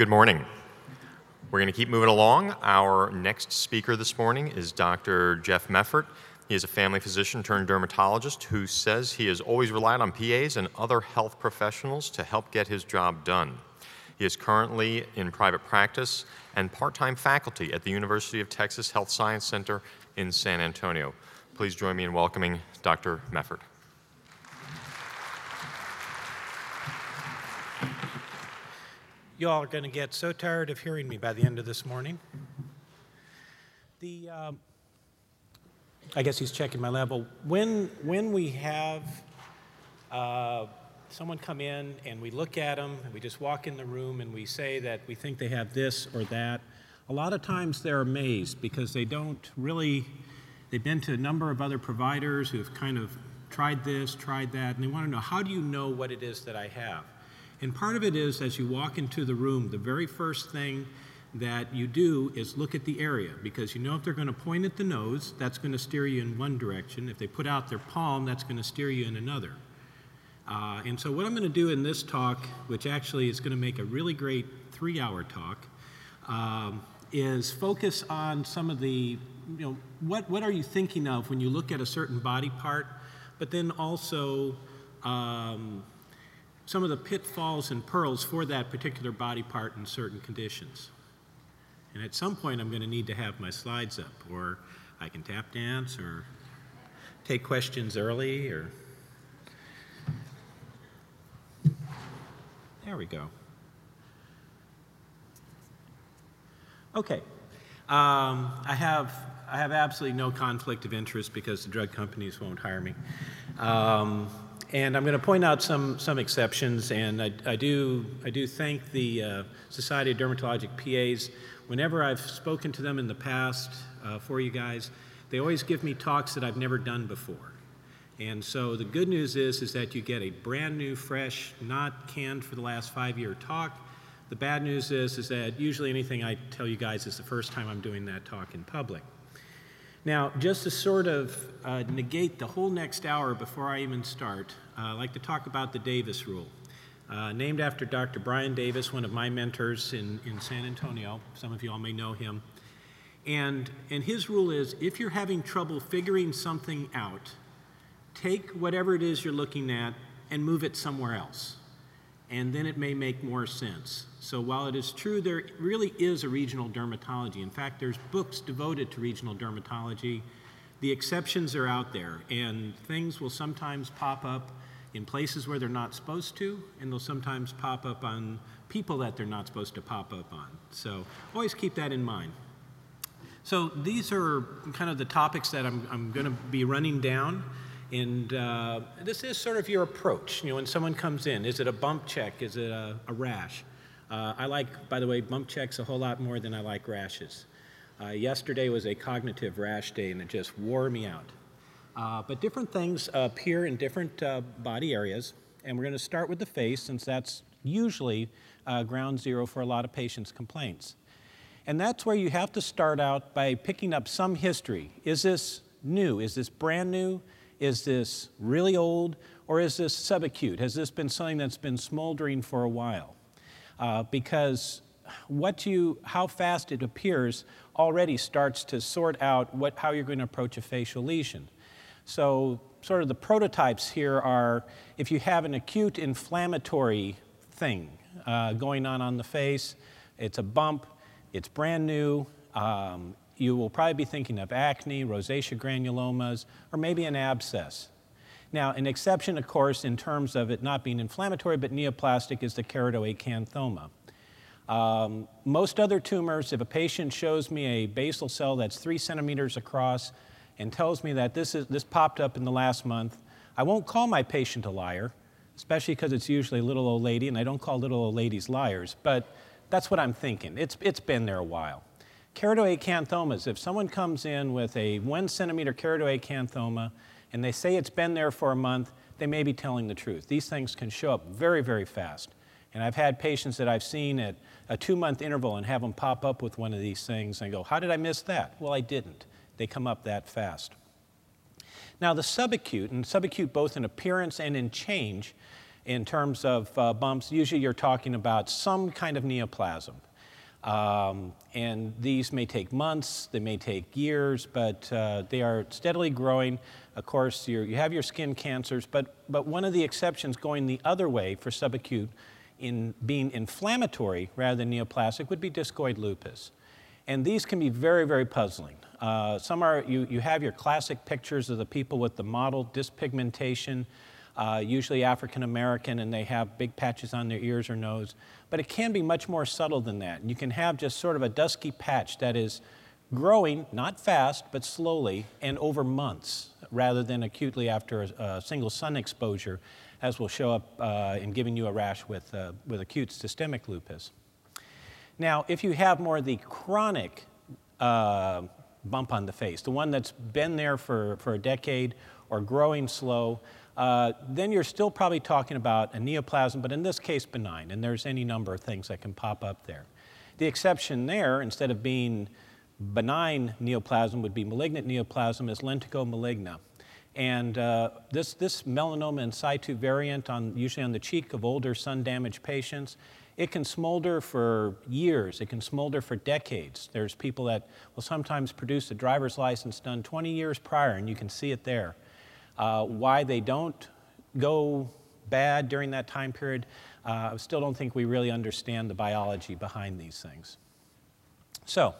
Good morning. We're going to keep moving along. Our next speaker this morning is Dr. Jeff Meffert. He is a family physician turned dermatologist who says he has always relied on PAs and other health professionals to help get his job done. He is currently in private practice and part time faculty at the University of Texas Health Science Center in San Antonio. Please join me in welcoming Dr. Meffert. You all are going to get so tired of hearing me by the end of this morning. The, um, I guess he's checking my level. When, when we have uh, someone come in and we look at them and we just walk in the room and we say that we think they have this or that, a lot of times they're amazed because they don't really, they've been to a number of other providers who've kind of tried this, tried that, and they want to know how do you know what it is that I have? And part of it is as you walk into the room, the very first thing that you do is look at the area because you know if they're going to point at the nose, that's going to steer you in one direction. If they put out their palm, that's going to steer you in another. Uh, and so, what I'm going to do in this talk, which actually is going to make a really great three hour talk, um, is focus on some of the, you know, what, what are you thinking of when you look at a certain body part, but then also um, some of the pitfalls and pearls for that particular body part in certain conditions. And at some point, I'm going to need to have my slides up, or I can tap dance, or take questions early, or. There we go. Okay. Um, I have I have absolutely no conflict of interest because the drug companies won't hire me. Um, and I'm going to point out some, some exceptions, and I, I do, I do thank the uh, Society of Dermatologic PAs. Whenever I've spoken to them in the past uh, for you guys, they always give me talks that I've never done before. And so the good news is, is that you get a brand new, fresh, not canned for the last five-year talk. The bad news is, is that usually anything I tell you guys is the first time I'm doing that talk in public. Now, just to sort of uh, negate the whole next hour before I even start, uh, I'd like to talk about the Davis Rule. Uh, named after Dr. Brian Davis, one of my mentors in, in San Antonio. Some of you all may know him. And, and his rule is if you're having trouble figuring something out, take whatever it is you're looking at and move it somewhere else. And then it may make more sense. So while it is true there really is a regional dermatology, in fact, there's books devoted to regional dermatology, the exceptions are out there, and things will sometimes pop up in places where they're not supposed to, and they'll sometimes pop up on people that they're not supposed to pop up on. So always keep that in mind. So these are kind of the topics that I'm, I'm going to be running down. And uh, this is sort of your approach. You know, when someone comes in, is it a bump check? Is it a, a rash? Uh, I like, by the way, bump checks a whole lot more than I like rashes. Uh, yesterday was a cognitive rash day and it just wore me out. Uh, but different things appear in different uh, body areas, and we're going to start with the face since that's usually uh, ground zero for a lot of patients' complaints. And that's where you have to start out by picking up some history. Is this new? Is this brand new? Is this really old? Or is this subacute? Has this been something that's been smoldering for a while? uh, because what you, how fast it appears already starts to sort out what, how you're going to approach a facial lesion. So, sort of the prototypes here are if you have an acute inflammatory thing uh, going on on the face, it's a bump, it's brand new, um, you will probably be thinking of acne, rosacea granulomas, or maybe an abscess. Now, an exception, of course, in terms of it not being inflammatory but neoplastic is the keratoacanthoma. Um, most other tumors, if a patient shows me a basal cell that's three centimeters across and tells me that this, is, this popped up in the last month, I won't call my patient a liar, especially because it's usually a little old lady, and I don't call little old ladies liars, but that's what I'm thinking. It's, it's been there a while. Keratoacanthomas, if someone comes in with a one centimeter keratoacanthoma and they say it's been there for a month, they may be telling the truth. These things can show up very, very fast. And I've had patients that I've seen at a two month interval and have them pop up with one of these things and go, How did I miss that? Well, I didn't. They come up that fast. Now, the subacute, and subacute both in appearance and in change, In terms of uh, bumps, usually you're talking about some kind of neoplasm. Um, and these may take months, they may take years, but uh, they are steadily growing. Of course, you have your skin cancers, but, but one of the exceptions going the other way for subacute in being inflammatory rather than neoplastic would be discoid lupus. And these can be very, very puzzling. Uh, some are, you, you have your classic pictures of the people with the mottled dyspigmentation, uh, usually African American, and they have big patches on their ears or nose. But it can be much more subtle than that. You can have just sort of a dusky patch that is growing, not fast, but slowly and over months, rather than acutely after a, a single sun exposure, as will show up uh, in giving you a rash with, uh, with acute systemic lupus. Now, if you have more of the chronic uh, bump on the face, the one that's been there for, for a decade or growing slow, uh, then you're still probably talking about a neoplasm, but in this case, benign, and there's any number of things that can pop up there. The exception there, instead of being benign neoplasm, would be malignant neoplasm, is lentigo maligna. And uh, this, this melanoma in situ variant, on, usually on the cheek of older sun damaged patients, it can smolder for years, it can smolder for decades. There's people that will sometimes produce a driver's license done 20 years prior, and you can see it there. Uh, why they don't go bad during that time period, uh, I still don't think we really understand the biology behind these things. So,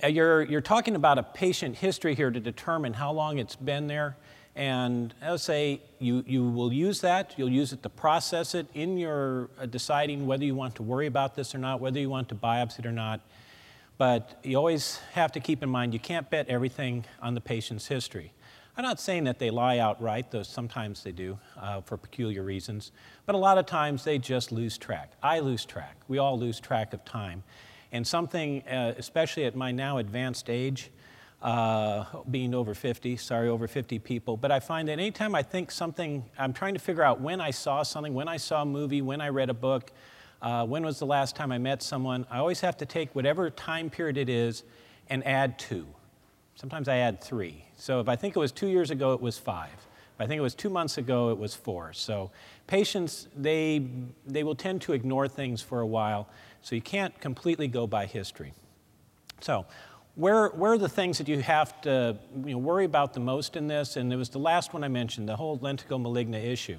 uh, you're, you're talking about a patient history here to determine how long it's been there. And let's say you, you will use that, you'll use it to process it in your uh, deciding whether you want to worry about this or not, whether you want to biopsy it or not. But you always have to keep in mind you can't bet everything on the patient's history. I'm not saying that they lie outright, though sometimes they do uh, for peculiar reasons, but a lot of times they just lose track. I lose track. We all lose track of time. And something, uh, especially at my now advanced age, uh, being over 50, sorry, over 50 people, but I find that anytime I think something, I'm trying to figure out when I saw something, when I saw a movie, when I read a book, uh, when was the last time I met someone, I always have to take whatever time period it is and add two. Sometimes I add three. So if I think it was two years ago, it was five. If I think it was two months ago, it was four. So patients, they, they will tend to ignore things for a while, so you can't completely go by history. So where, where are the things that you have to you know, worry about the most in this? And it was the last one I mentioned, the whole lentigo maligna issue.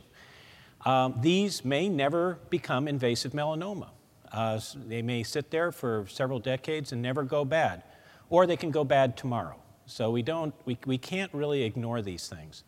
Um, these may never become invasive melanoma. Uh, they may sit there for several decades and never go bad, or they can go bad tomorrow. So we, don't, we, we can't really ignore these things.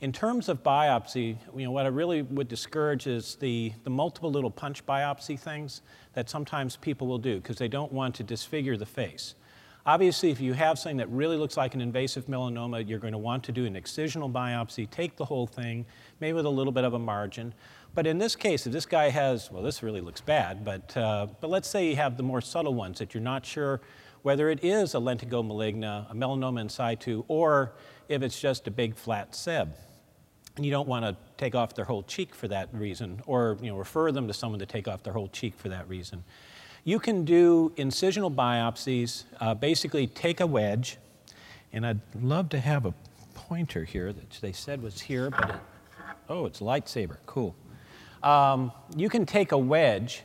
In terms of biopsy, you know, what I really would discourage is the, the multiple little punch biopsy things that sometimes people will do because they don't want to disfigure the face. Obviously, if you have something that really looks like an invasive melanoma, you're going to want to do an excisional biopsy, take the whole thing, maybe with a little bit of a margin. But in this case, if this guy has, well, this really looks bad, but, uh, but let's say you have the more subtle ones that you're not sure whether it is a lentigo maligna, a melanoma in situ, or if it's just a big flat seb. And you don't want to take off their whole cheek for that reason, or you know, refer them to someone to take off their whole cheek for that reason. You can do incisional biopsies, uh, basically take a wedge, and I'd love to have a pointer here that they said was here, but it, oh, it's lightsaber, cool. Um, you can take a wedge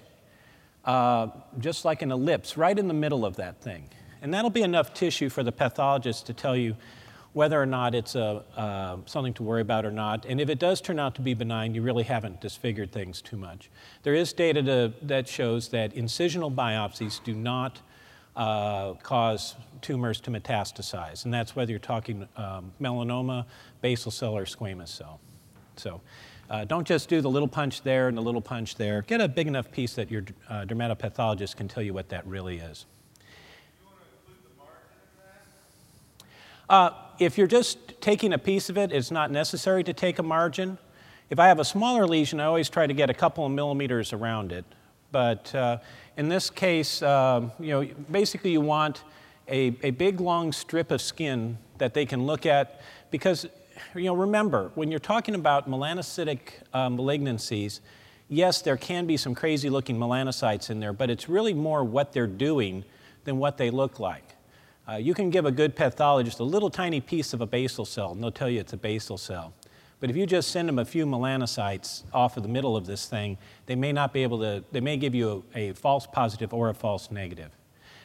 uh, just like an ellipse, right in the middle of that thing. And that'll be enough tissue for the pathologist to tell you whether or not it's a, uh, something to worry about or not. And if it does turn out to be benign, you really haven't disfigured things too much. There is data to, that shows that incisional biopsies do not uh, cause tumors to metastasize, and that's whether you're talking um, melanoma, basal cell, or squamous cell. So uh, don't just do the little punch there and the little punch there. Get a big enough piece that your uh, dermatopathologist can tell you what that really is. Uh, if you're just taking a piece of it, it's not necessary to take a margin. If I have a smaller lesion, I always try to get a couple of millimeters around it. But uh, in this case, uh, you know, basically you want a, a big long strip of skin that they can look at because you know, remember, when you're talking about melanocytic uh, malignancies, yes, there can be some crazy looking melanocytes in there, but it's really more what they're doing than what they look like. Uh, you can give a good pathologist a little tiny piece of a basal cell, and they'll tell you it's a basal cell. But if you just send them a few melanocytes off of the middle of this thing, they may not be able to, they may give you a, a false positive or a false negative.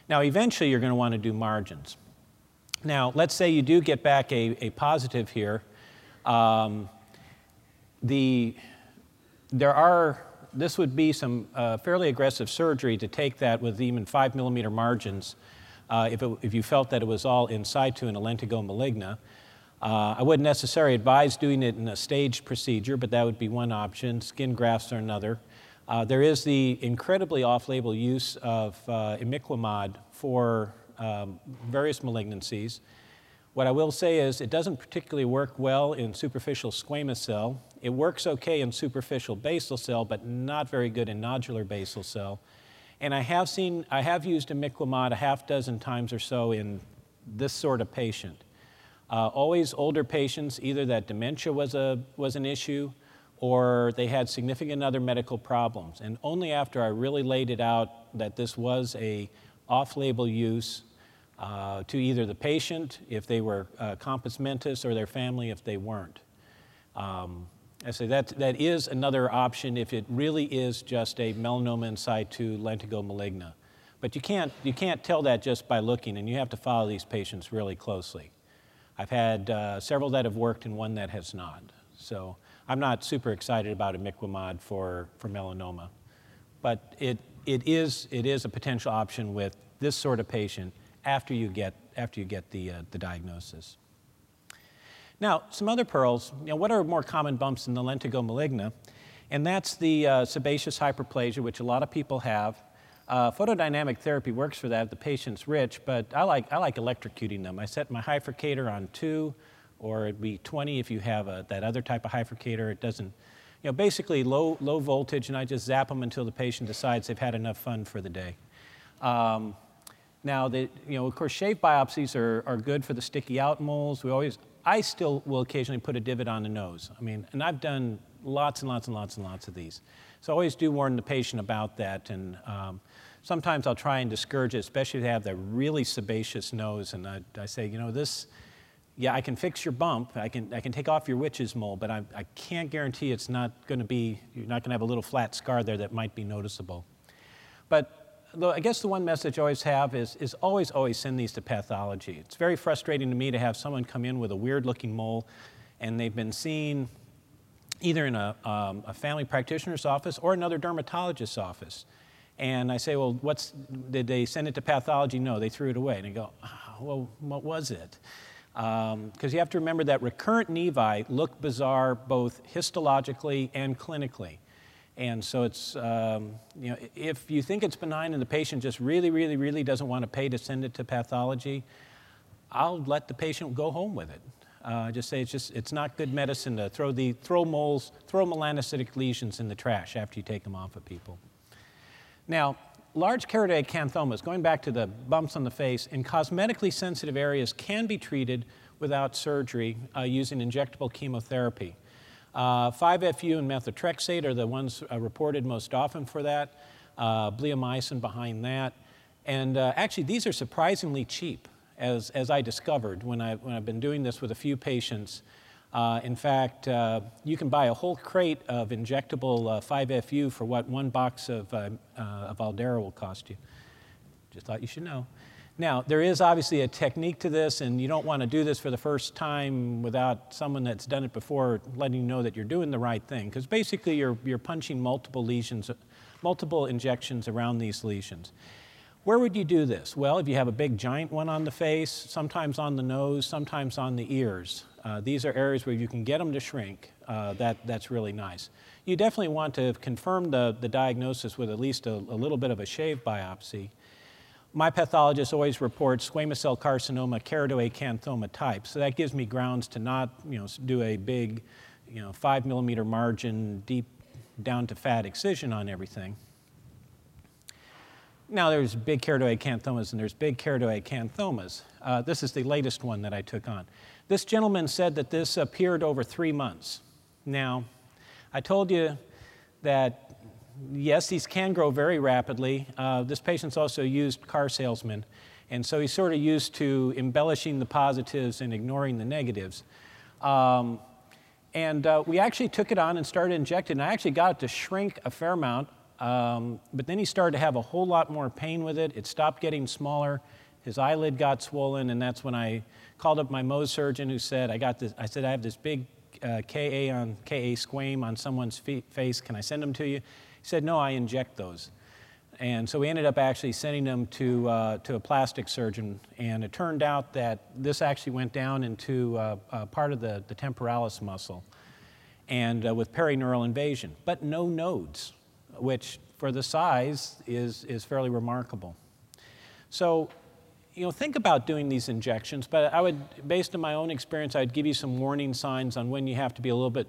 Now, eventually, you're going to want to do margins. Now, let's say you do get back a, a positive here. Um, the, there are, this would be some uh, fairly aggressive surgery to take that with even five millimeter margins uh, if, it, if you felt that it was all in situ in a lentigo maligna. Uh, I wouldn't necessarily advise doing it in a staged procedure, but that would be one option. Skin grafts are another. Uh, there is the incredibly off label use of uh, imiquimod for um, various malignancies. What I will say is it doesn't particularly work well in superficial squamous cell. It works okay in superficial basal cell, but not very good in nodular basal cell. And I have seen, I have used imiquimod a half dozen times or so in this sort of patient. Uh, always older patients, either that dementia was, a, was an issue or they had significant other medical problems. And only after I really laid it out that this was a off-label use uh, to either the patient if they were uh, compos mentis or their family if they weren't. Um, I say that, that is another option if it really is just a melanoma in situ lentigo maligna. But you can't, you can't tell that just by looking, and you have to follow these patients really closely. I've had uh, several that have worked and one that has not. So I'm not super excited about imiquimod for, for melanoma. But it, it, is, it is a potential option with this sort of patient after you get, after you get the, uh, the diagnosis. Now, some other pearls. You know, what are more common bumps in the lentigo maligna? And that's the uh, sebaceous hyperplasia, which a lot of people have. Uh, photodynamic therapy works for that the patient's rich, but I like, I like electrocuting them. I set my hyfrecator on 2, or it'd be 20 if you have a, that other type of hyfrecator. It doesn't, you know, basically low, low voltage, and I just zap them until the patient decides they've had enough fun for the day. Um, now, the, you know, of course, shave biopsies are, are good for the sticky out moles. We always, I still will occasionally put a divot on the nose. I mean, and I've done lots and lots and lots and lots of these. So I always do warn the patient about that. And um, sometimes I'll try and discourage it, especially if they have that really sebaceous nose. And I, I, say, you know, this, yeah, I can fix your bump. I can, I can take off your witch's mole, but I, I can't guarantee it's not going to be, you're not going to have a little flat scar there that might be noticeable. But I guess the one message I always have is, is always, always send these to pathology. It's very frustrating to me to have someone come in with a weird looking mole and they've been seen either in a, um, a family practitioner's office or another dermatologist's office. And I say, well, what's, did they send it to pathology? No, they threw it away. And I go, oh, well, what was it? Because um, you have to remember that recurrent nevi look bizarre both histologically and clinically. And so it's, um, you know, if you think it's benign and the patient just really, really, really doesn't want to pay to send it to pathology, I'll let the patient go home with it. Uh, just say it's just, it's not good medicine to throw the, throw moles, throw melanocytic lesions in the trash after you take them off of people. Now, large keratoacanthomas, going back to the bumps on the face, in cosmetically sensitive areas can be treated without surgery uh, using injectable chemotherapy. Uh, 5-FU and methotrexate are the ones uh, reported most often for that. Uh, bleomycin behind that. And uh, actually, these are surprisingly cheap, as, as I discovered when, I, when I've been doing this with a few patients. Uh, in fact, uh, you can buy a whole crate of injectable 5-FU for what one box of, of Aldara will cost you. Just thought you should know. Now, there is obviously a technique to this, and you don't want to do this for the first time without someone that's done it before letting you know that you're doing the right thing. Because basically, you're, you're punching multiple lesions, multiple injections around these lesions. Where would you do this? Well, if you have a big giant one on the face, sometimes on the nose, sometimes on the ears. Uh, these are areas where you can get them to shrink. Uh, that, that's really nice. You definitely want to confirm the, the diagnosis with at least a, a little bit of a shave biopsy my pathologist always reports squamous cell carcinoma, keratoacanthoma type. So that gives me grounds to not, you know, do a big, you know, five millimeter margin, deep down to fat excision on everything. Now there's big keratoacanthomas and there's big keratoacanthomas. Uh, this is the latest one that I took on. This gentleman said that this appeared over three months. Now, I told you that yes, these can grow very rapidly. Uh, this patient's also used car salesman, and so he's sort of used to embellishing the positives and ignoring the negatives. Um, And uh, we actually took it on and started injecting. And I actually got it to shrink a fair amount, um, but then he started to have a whole lot more pain with it. It stopped getting smaller. His eyelid got swollen, and that's when I called up my Mohs surgeon who said, I got this, I said, I have this big uh, KA on KA squame on someone's face. Can I send them to you? He said, No, I inject those. And so we ended up actually sending them to, uh, to a plastic surgeon. And it turned out that this actually went down into uh, uh, part of the, the temporalis muscle and uh, with perineural invasion, but no nodes, which for the size is, is fairly remarkable. So, you know, think about doing these injections, but I would, based on my own experience, I'd give you some warning signs on when you have to be a little bit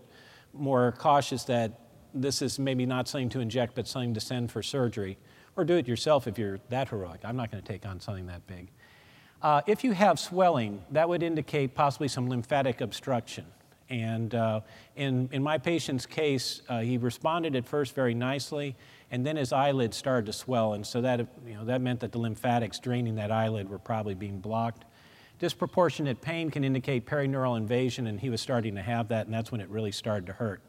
more cautious that this is maybe not something to inject, but something to send for surgery or do it yourself if you're that heroic. I'm not going to take on something that big. Uh, if you have swelling, that would indicate possibly some lymphatic obstruction. And uh, in, in my patient's case, uh, he responded at first very nicely, and then his eyelid started to swell, and so that, you know, that meant that the lymphatics draining that eyelid were probably being blocked. Disproportionate pain can indicate perineural invasion, and he was starting to have that, and that's when it really started to hurt.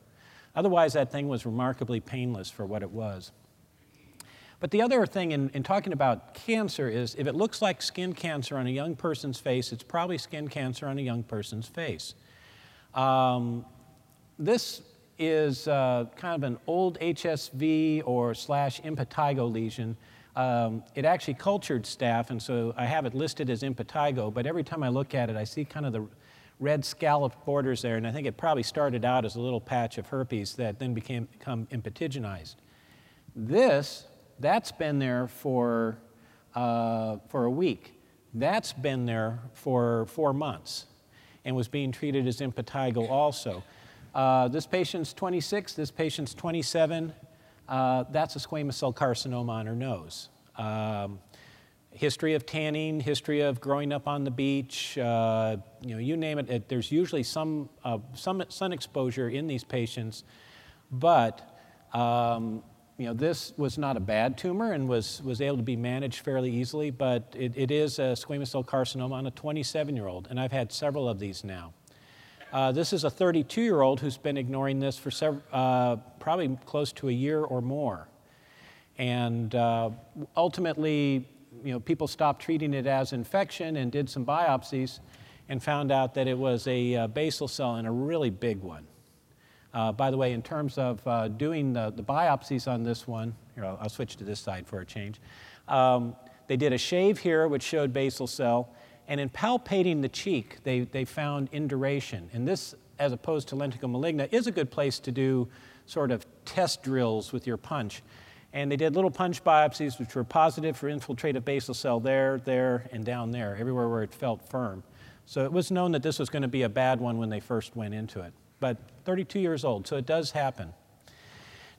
Otherwise, that thing was remarkably painless for what it was. But the other thing in, in, talking about cancer is if it looks like skin cancer on a young person's face, it's probably skin cancer on a young person's face. Um, this is uh, kind of an old HSV or slash impetigo lesion. Um, it actually cultured staph, and so I have it listed as impetigo, but every time I look at it, I see kind of the red scalloped borders there, and I think it probably started out as a little patch of herpes that then became become impetiginized. This that's been there for, uh, for a week. That's been there for four months and was being treated as impetigo also. Uh, this patient's 26, this patient's 27. Uh, that's a squamous cell carcinoma on her nose. Um, history of tanning, history of growing up on the beach, uh, you know, you name it, it there's usually some, uh, some sun exposure in these patients, but um, you know, this was not a bad tumor and was, was able to be managed fairly easily, but it, it is a squamous cell carcinoma on a 27 year old, and I've had several of these now. Uh, this is a 32 year old who's been ignoring this for uh, probably close to a year or more. And uh, ultimately, you know, people stopped treating it as infection and did some biopsies and found out that it was a uh, basal cell and a really big one. Uh, by the way, in terms of uh, doing the, the, biopsies on this one, here, I'll, I'll, switch to this side for a change. Um, they did a shave here, which showed basal cell, and in palpating the cheek, they, they found induration. And this, as opposed to lentigo maligna, is a good place to do sort of test drills with your punch. And they did little punch biopsies, which were positive for infiltrative basal cell there, there, and down there, everywhere where it felt firm. So it was known that this was going to be a bad one when they first went into it but 32 years old, so it does happen.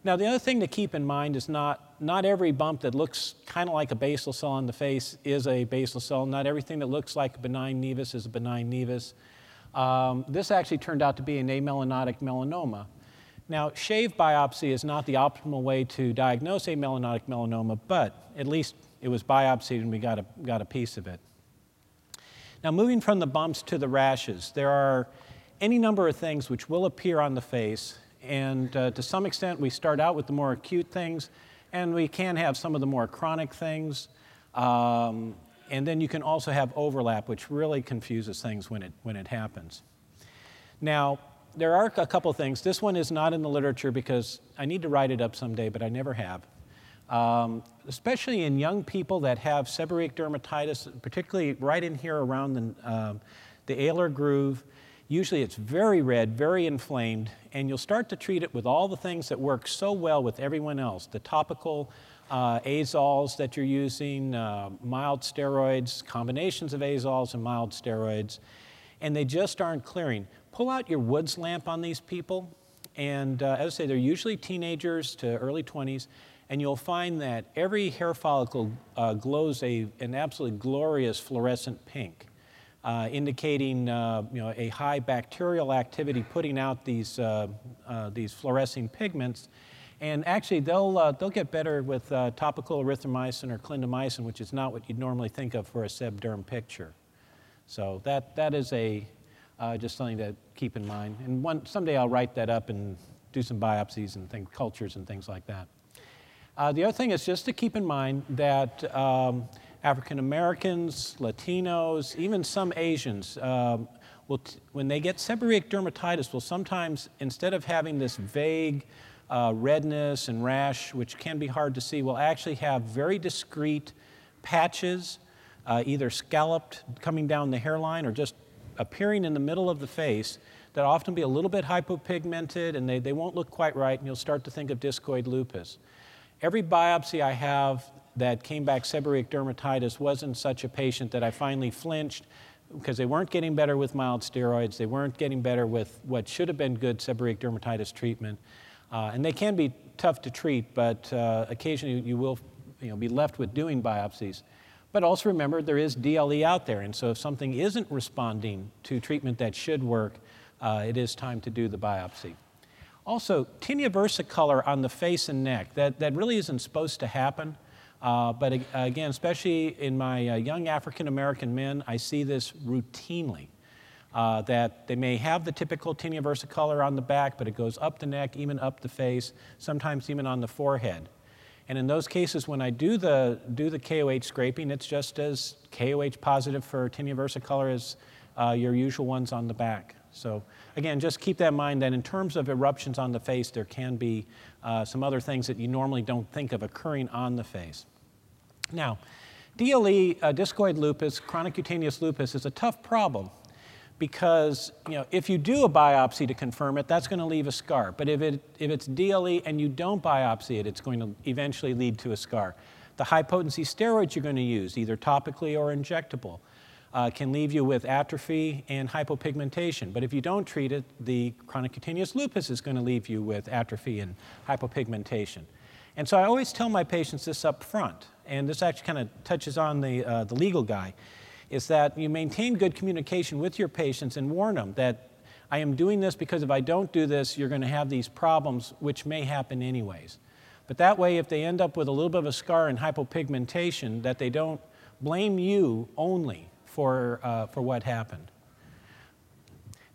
Now, the other thing to keep in mind is not, not every bump that looks kind of like a basal cell on the face is a basal cell. Not everything that looks like a benign nevus is a benign nevus. Um, this actually turned out to be an amelanotic melanoma. Now, shave biopsy is not the optimal way to diagnose amelanotic melanoma, but at least it was biopsied and we got a, got a piece of it. Now, moving from the bumps to the rashes, there are any number of things which will appear on the face. And uh, to some extent, we start out with the more acute things, and we can have some of the more chronic things. Um, and then you can also have overlap, which really confuses things when it, when it happens. Now, there are a couple things. This one is not in the literature because I need to write it up someday, but I never have. Um, especially in young people that have seborrheic dermatitis, particularly right in here around the, uh, the alar groove, Usually it's very red, very inflamed, and you'll start to treat it with all the things that work so well with everyone else the topical uh, azoles that you're using, uh, mild steroids, combinations of azoles and mild steroids, and they just aren't clearing. Pull out your Woods lamp on these people, and uh, as I say, they're usually teenagers to early 20s, and you'll find that every hair follicle uh, glows a, an absolutely glorious fluorescent pink uh, indicating uh, you know, a high bacterial activity putting out these, uh, uh these fluorescing pigments. And actually, they'll, they'll get better with topical erythromycin or clindamycin, which is not what you'd normally think of for a sebderm picture. So that, that is a, uh, just something to keep in mind. And one, someday I'll write that up and do some biopsies and think, cultures and things like that. Uh, the other thing is just to keep in mind that um, African Americans, Latinos, even some Asians, um, will when they get seborrheic dermatitis, will sometimes, instead of having this vague uh, redness and rash, which can be hard to see, will actually have very discrete patches, uh, either scalloped coming down the hairline or just appearing in the middle of the face that often be a little bit hypopigmented and they, they won't look quite right, and you'll start to think of discoid lupus. Every biopsy I have that came back seborrheic dermatitis wasn't such a patient that I finally flinched because they weren't getting better with mild steroids, they weren't getting better with what should have been good seborrheic dermatitis treatment. Uh, and they can be tough to treat, but uh, occasionally you will you know, be left with doing biopsies. But also remember, there is DLE out there, and so if something isn't responding to treatment that should work, uh, it is time to do the biopsy. Also, tinea versicolor on the face and neck, that, that really isn't supposed to happen. Uh, but again, especially in my uh, young African American men, I see this routinely. Uh, that they may have the typical tinea versicolor on the back, but it goes up the neck, even up the face, sometimes even on the forehead. And in those cases, when I do the, do the KOH scraping, it's just as KOH positive for tinea versicolor as uh, your usual ones on the back. So again, just keep that in mind that in terms of eruptions on the face, there can be uh, some other things that you normally don't think of occurring on the face. Now, DLE, uh, discoid lupus, chronic cutaneous lupus, is a tough problem because you know, if you do a biopsy to confirm it, that's going to leave a scar. But if, it, if it's DLE and you don't biopsy it, it's going to eventually lead to a scar. The high potency steroids you're going to use, either topically or injectable, uh, can leave you with atrophy and hypopigmentation. But if you don't treat it, the chronic cutaneous lupus is going to leave you with atrophy and hypopigmentation. And so I always tell my patients this up front, and this actually kind of touches on the, uh, the legal guy, is that you maintain good communication with your patients and warn them that I am doing this because if I don't do this, you're going to have these problems, which may happen anyways. But that way, if they end up with a little bit of a scar and hypopigmentation, that they don't blame you only for, uh, for what happened.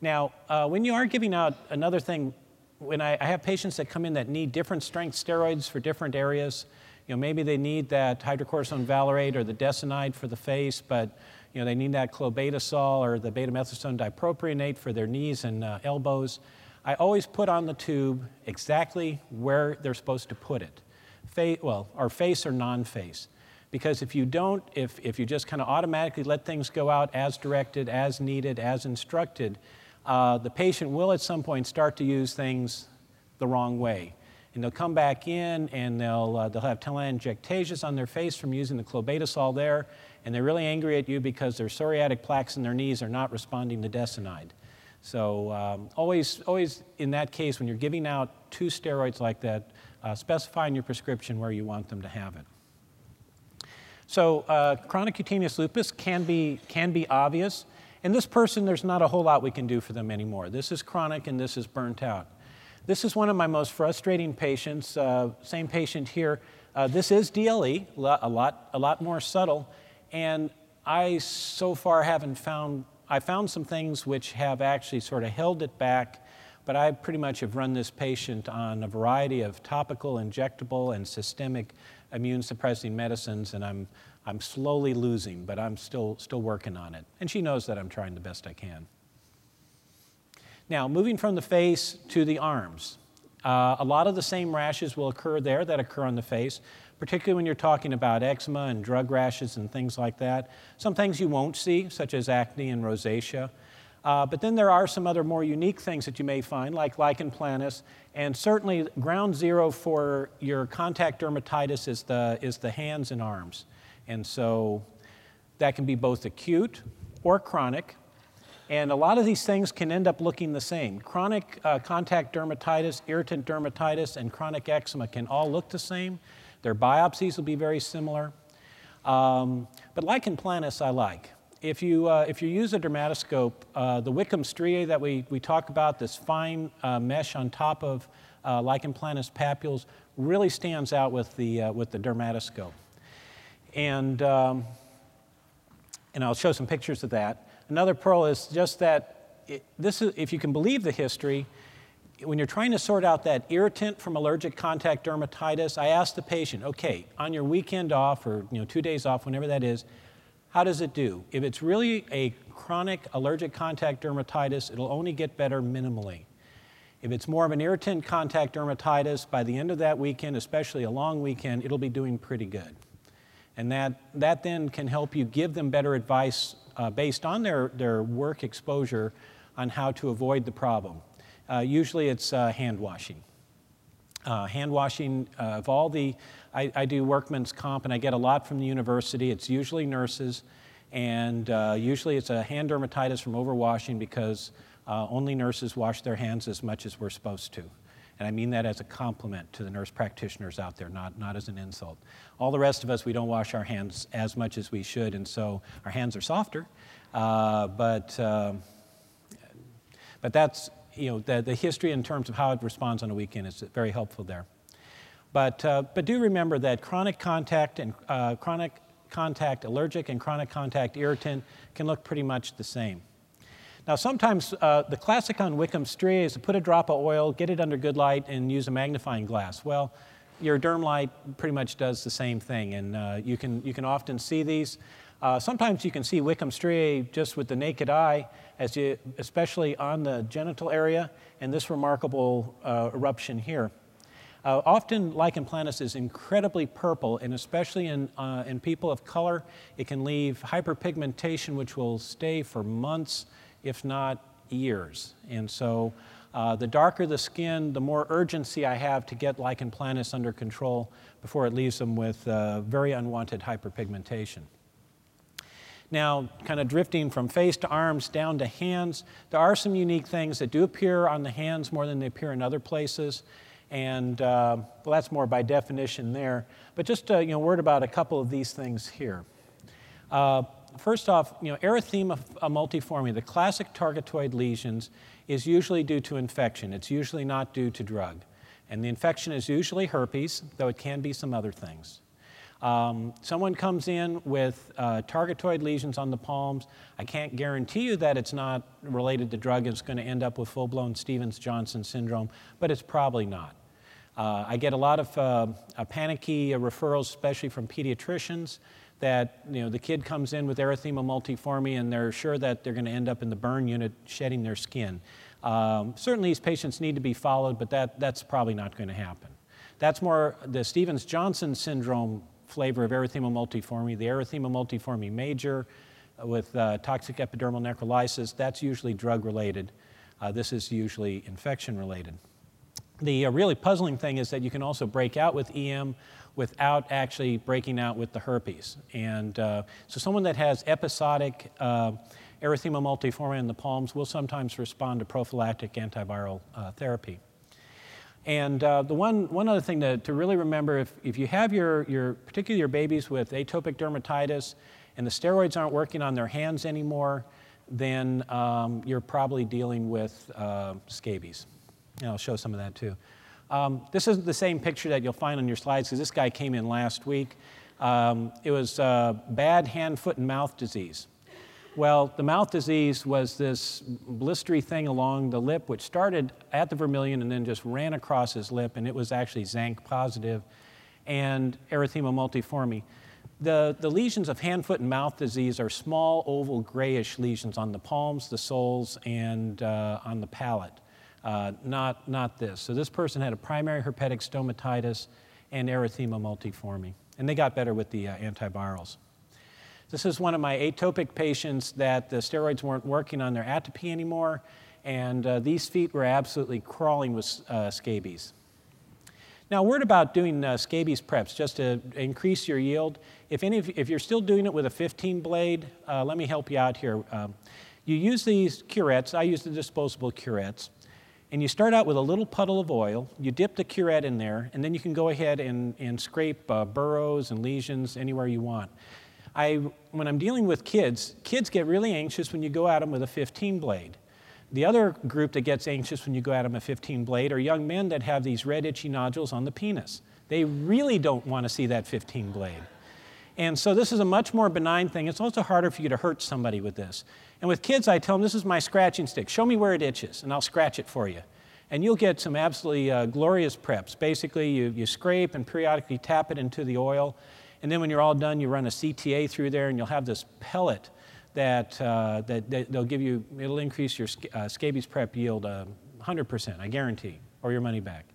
Now, uh, when you are giving out another thing, when I, I, have patients that come in that need different strength steroids for different areas, you know, maybe they need that hydrocortisone valerate or the desonide for the face, but you know, they need that clobetasol or the betamethasone dipropionate for their knees and uh, elbows. I always put on the tube exactly where they're supposed to put it, Fa- well, or face or non-face. Because if you don't, if, if you just kind of automatically let things go out as directed, as needed, as instructed, uh, the patient will at some point start to use things the wrong way. And they'll come back in and they'll, uh, they'll have telangiectasias on their face from using the clobetasol there, and they're really angry at you because their psoriatic plaques in their knees are not responding to desonide. So um, always, always in that case, when you're giving out two steroids like that, uh, specify in your prescription where you want them to have it. So uh, chronic cutaneous lupus can be, can be obvious. In this person, there's not a whole lot we can do for them anymore. This is chronic and this is burnt out. This is one of my most frustrating patients, uh, same patient here. Uh, this is DLE, a lot, a lot more subtle, and I so far haven't found, I found some things which have actually sort of held it back, but I pretty much have run this patient on a variety of topical, injectable, and systemic immune suppressing medicines, and I'm, I'm slowly losing, but I'm still, still working on it. And she knows that I'm trying the best I can. Now, moving from the face to the arms. Uh, a lot of the same rashes will occur there that occur on the face, particularly when you're talking about eczema and drug rashes and things like that. Some things you won't see, such as acne and rosacea. Uh, but then there are some other more unique things that you may find, like lichen planus, and certainly ground zero for your contact dermatitis is the, is the hands and arms. And so that can be both acute or chronic. And a lot of these things can end up looking the same. Chronic uh, contact dermatitis, irritant dermatitis, and chronic eczema can all look the same. Their biopsies will be very similar. Um, but lichen planus I like if you, uh, if you use a dermatoscope, uh, the Wickham striae that we, we talk about, this fine uh, mesh on top of uh, lichen planus papules, really stands out with the, uh, with the dermatoscope. And, um, and I'll show some pictures of that. Another pearl is just that it, this is, if you can believe the history, when you're trying to sort out that irritant from allergic contact dermatitis, I ask the patient, okay, on your weekend off or you know, two days off, whenever that is, how does it do? If it's really a chronic allergic contact dermatitis, it'll only get better minimally. If it's more of an irritant contact dermatitis, by the end of that weekend, especially a long weekend, it'll be doing pretty good. And that, that then can help you give them better advice uh, based on their, their work exposure on how to avoid the problem. Uh, usually it's uh, hand washing. Uh, hand washing of all the, I, I, do workman's comp and I get a lot from the university. It's usually nurses, and usually it's a hand dermatitis from overwashing because only nurses wash their hands as much as we're supposed to. And I mean that as a compliment to the nurse practitioners out there, not, not as an insult. All the rest of us, we don't wash our hands as much as we should, and so our hands are softer. Uh, but, uh, but that's, you know, the, the history in terms of how it responds on a weekend is very helpful there. But, uh, but do remember that chronic contact and uh, chronic contact allergic and chronic contact irritant can look pretty much the same. Now, sometimes uh, the classic on Wickham striae is to put a drop of oil, get it under good light, and use a magnifying glass. Well, your derm light pretty much does the same thing, and uh, you, can, you can often see these. Uh, sometimes you can see Wickham striae just with the naked eye, as you, especially on the genital area, and this remarkable uh, eruption here. Uh, often lichen planus is incredibly purple, and especially in, uh, in people of color, it can leave hyperpigmentation, which will stay for months if not years. And so uh, the darker the skin, the more urgency I have to get lichen planus under control before it leaves them with uh, very unwanted hyperpigmentation. Now, kind of drifting from face to arms down to hands, there are some unique things that do appear on the hands more than they appear in other places. And uh, well, that's more by definition there. But just uh, you know, word about a couple of these things here. Uh, first off, you know, erythema multiforme, the classic targetoid lesions, is usually due to infection. It's usually not due to drug. And the infection is usually herpes, though it can be some other things. Um, someone comes in with uh, targetoid lesions on the palms. I can't guarantee you that it's not related to drug it's going to end up with full blown Stevens Johnson syndrome, but it's probably not. Uh, I get a lot of uh, panicky referrals, especially from pediatricians, that you know, the kid comes in with erythema multiforme and they're sure that they're going to end up in the burn unit shedding their skin. Um, certainly, these patients need to be followed, but that, that's probably not going to happen. That's more the Stevens Johnson syndrome flavor of erythema multiforme, the erythema multiforme major with uh, toxic epidermal necrolysis. That's usually drug related. Uh, this is usually infection related. The uh, really puzzling thing is that you can also break out with EM without actually breaking out with the herpes. And uh, so someone that has episodic uh, erythema multiforme in the palms will sometimes respond to prophylactic antiviral uh, therapy. And uh, the one, one other thing to, to really remember, if, if you have your, your, particularly your babies with atopic dermatitis and the steroids aren't working on their hands anymore, then um, you're probably dealing with uh, scabies. And I'll show some of that too. Um, this isn't the same picture that you'll find on your slides because this guy came in last week. Um, it was uh, bad hand, foot, and mouth disease. Well, the mouth disease was this blistery thing along the lip, which started at the vermilion and then just ran across his lip, and it was actually Tzanck positive and erythema multiforme. The, the lesions of hand, foot, and mouth disease are small, oval, grayish lesions on the palms, the soles, and uh, on the palate uh, not, not this. So this person had a primary herpetic stomatitis and erythema multiforme, and they got better with the uh, antivirals. This is one of my atopic patients that the steroids weren't working on their atopy anymore, and uh, these feet were absolutely crawling with uh, scabies. Now, a word about doing uh, scabies preps, just to increase your yield. If, any, if you're still doing it with a 15 blade, uh, let me help you out here. Um, you use these curettes. I use the disposable curettes. And you start out with a little puddle of oil, you dip the curette in there, and then you can go ahead and, and scrape uh, burrows and lesions anywhere you want. I, when I'm dealing with kids, kids get really anxious when you go at them with a 15 blade. The other group that gets anxious when you go at them a 15 blade are young men that have these red itchy nodules on the penis. They really don't want to see that 15 blade. And so this is a much more benign thing. It's also harder for you to hurt somebody with this. And with kids, I tell them, this is my scratching stick. Show me where it itches, and I'll scratch it for you. And you'll get some absolutely uh, glorious preps. Basically, you, you scrape and periodically tap it into the oil. And then when you're all done, you run a CTA through there, and you'll have this pellet that, uh, that, that, they'll give you, it'll increase your uh, scabies prep yield uh, 100%, I guarantee, or your money back.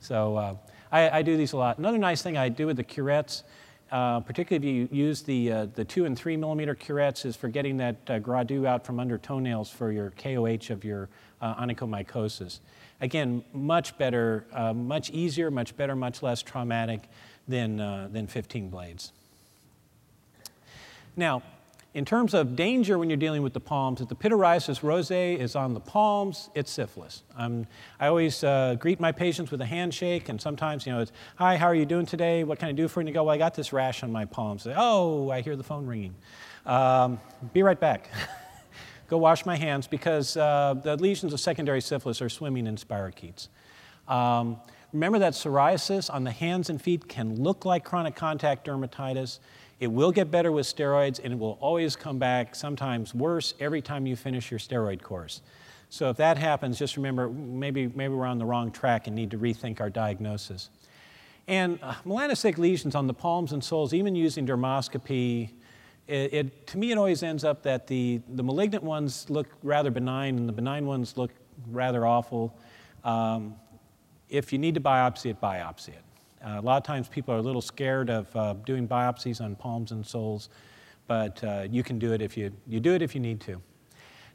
So uh, I, I, do these a lot. Another nice thing I do with the curettes, uh, particularly if you use the, uh, the two and three millimeter curettes, is for getting that uh, gras out from under toenails for your KOH of your onychomycosis. Again, much better, much easier, much better, much less traumatic than, uh, than 15 blades. Now, in terms of danger when you're dealing with the palms, if the pityriasis rosea is on the palms, it's syphilis. Um, I always uh, greet my patients with a handshake, and sometimes, you know, it's, hi, how are you doing today? What can I do for you? And you go, well, I got this rash on my palms. Say, oh, I hear the phone ringing. Um, be right back. go wash my hands because uh, the lesions of secondary syphilis are swimming in spirochetes. Um, remember that psoriasis on the hands and feet can look like chronic contact dermatitis. It will get better with steroids and it will always come back, sometimes worse, every time you finish your steroid course. So if that happens, just remember maybe, maybe we're on the wrong track and need to rethink our diagnosis. And uh, melanocytic lesions on the palms and soles, even using dermoscopy, it, it, to me it always ends up that the, the malignant ones look rather benign and the benign ones look rather awful. Um, if you need to biopsy it, biopsy it. Uh, a lot of times people are a little scared of uh, doing biopsies on palms and soles, but uh, you can do it if you, you do it if you need to.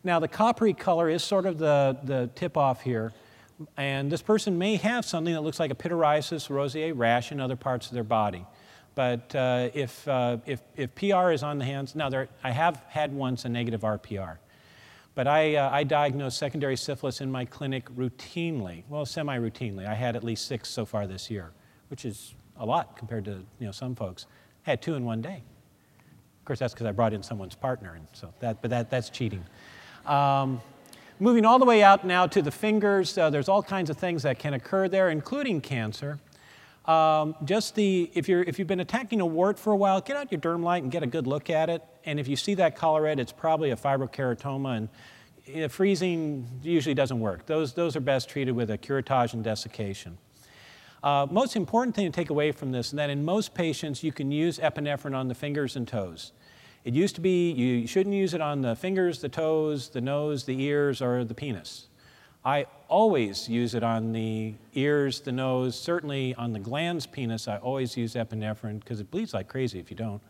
Now the coppery color is sort of the, the tip off here, and this person may have something that looks like a pityriasis rosea rash in other parts of their body. But uh, if, uh, if, if PR is on the hands, now there, I have had once a negative RPR. But I, uh, I diagnose secondary syphilis in my clinic routinely, well, semi routinely. I had at least six so far this year which is a lot compared to you know, some folks, I had two in one day. Of course, that's because I brought in someone's partner, and so that, but that, that's cheating. Um, moving all the way out now to the fingers, uh, there's all kinds of things that can occur there, including cancer. Um, just the, if, you're, if you've been attacking a wart for a while, get out your derm light and get a good look at it. And if you see that color red, it's probably a fibrokeratoma, and freezing usually doesn't work. Those, those are best treated with a curettage and desiccation. Uh, most important thing to take away from this is that in most patients you can use epinephrine on the fingers and toes. It used to be you shouldn't use it on the fingers, the toes, the nose, the ears, or the penis. I always use it on the ears, the nose, certainly on the glans, penis. I always use epinephrine because it bleeds like crazy if you don't.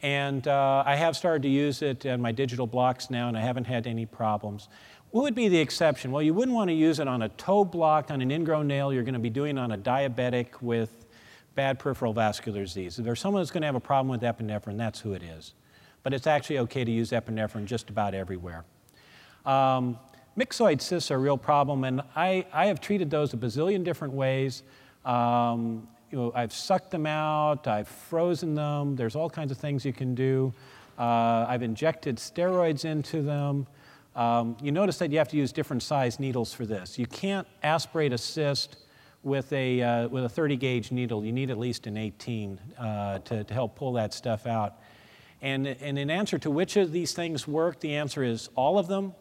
And uh, I have started to use it in my digital blocks now, and I haven't had any problems. What would be the exception? Well, you wouldn't want to use it on a toe block on an ingrown nail you're going to be doing on a diabetic with bad peripheral vascular disease. If there's someone that's going to have a problem with epinephrine, that's who it is. But it's actually okay to use epinephrine just about everywhere. Um, myxoid cysts are a real problem, and I, I have treated those a bazillion different ways. Um, you know, I've sucked them out, I've frozen them, there's all kinds of things you can do. Uh, I've injected steroids into them. Um, you notice that you have to use different size needles for this. You can't aspirate a cyst with a, uh, with a 30 gauge needle. You need at least an 18 uh, to, to help pull that stuff out. And, and in answer to which of these things work, the answer is all of them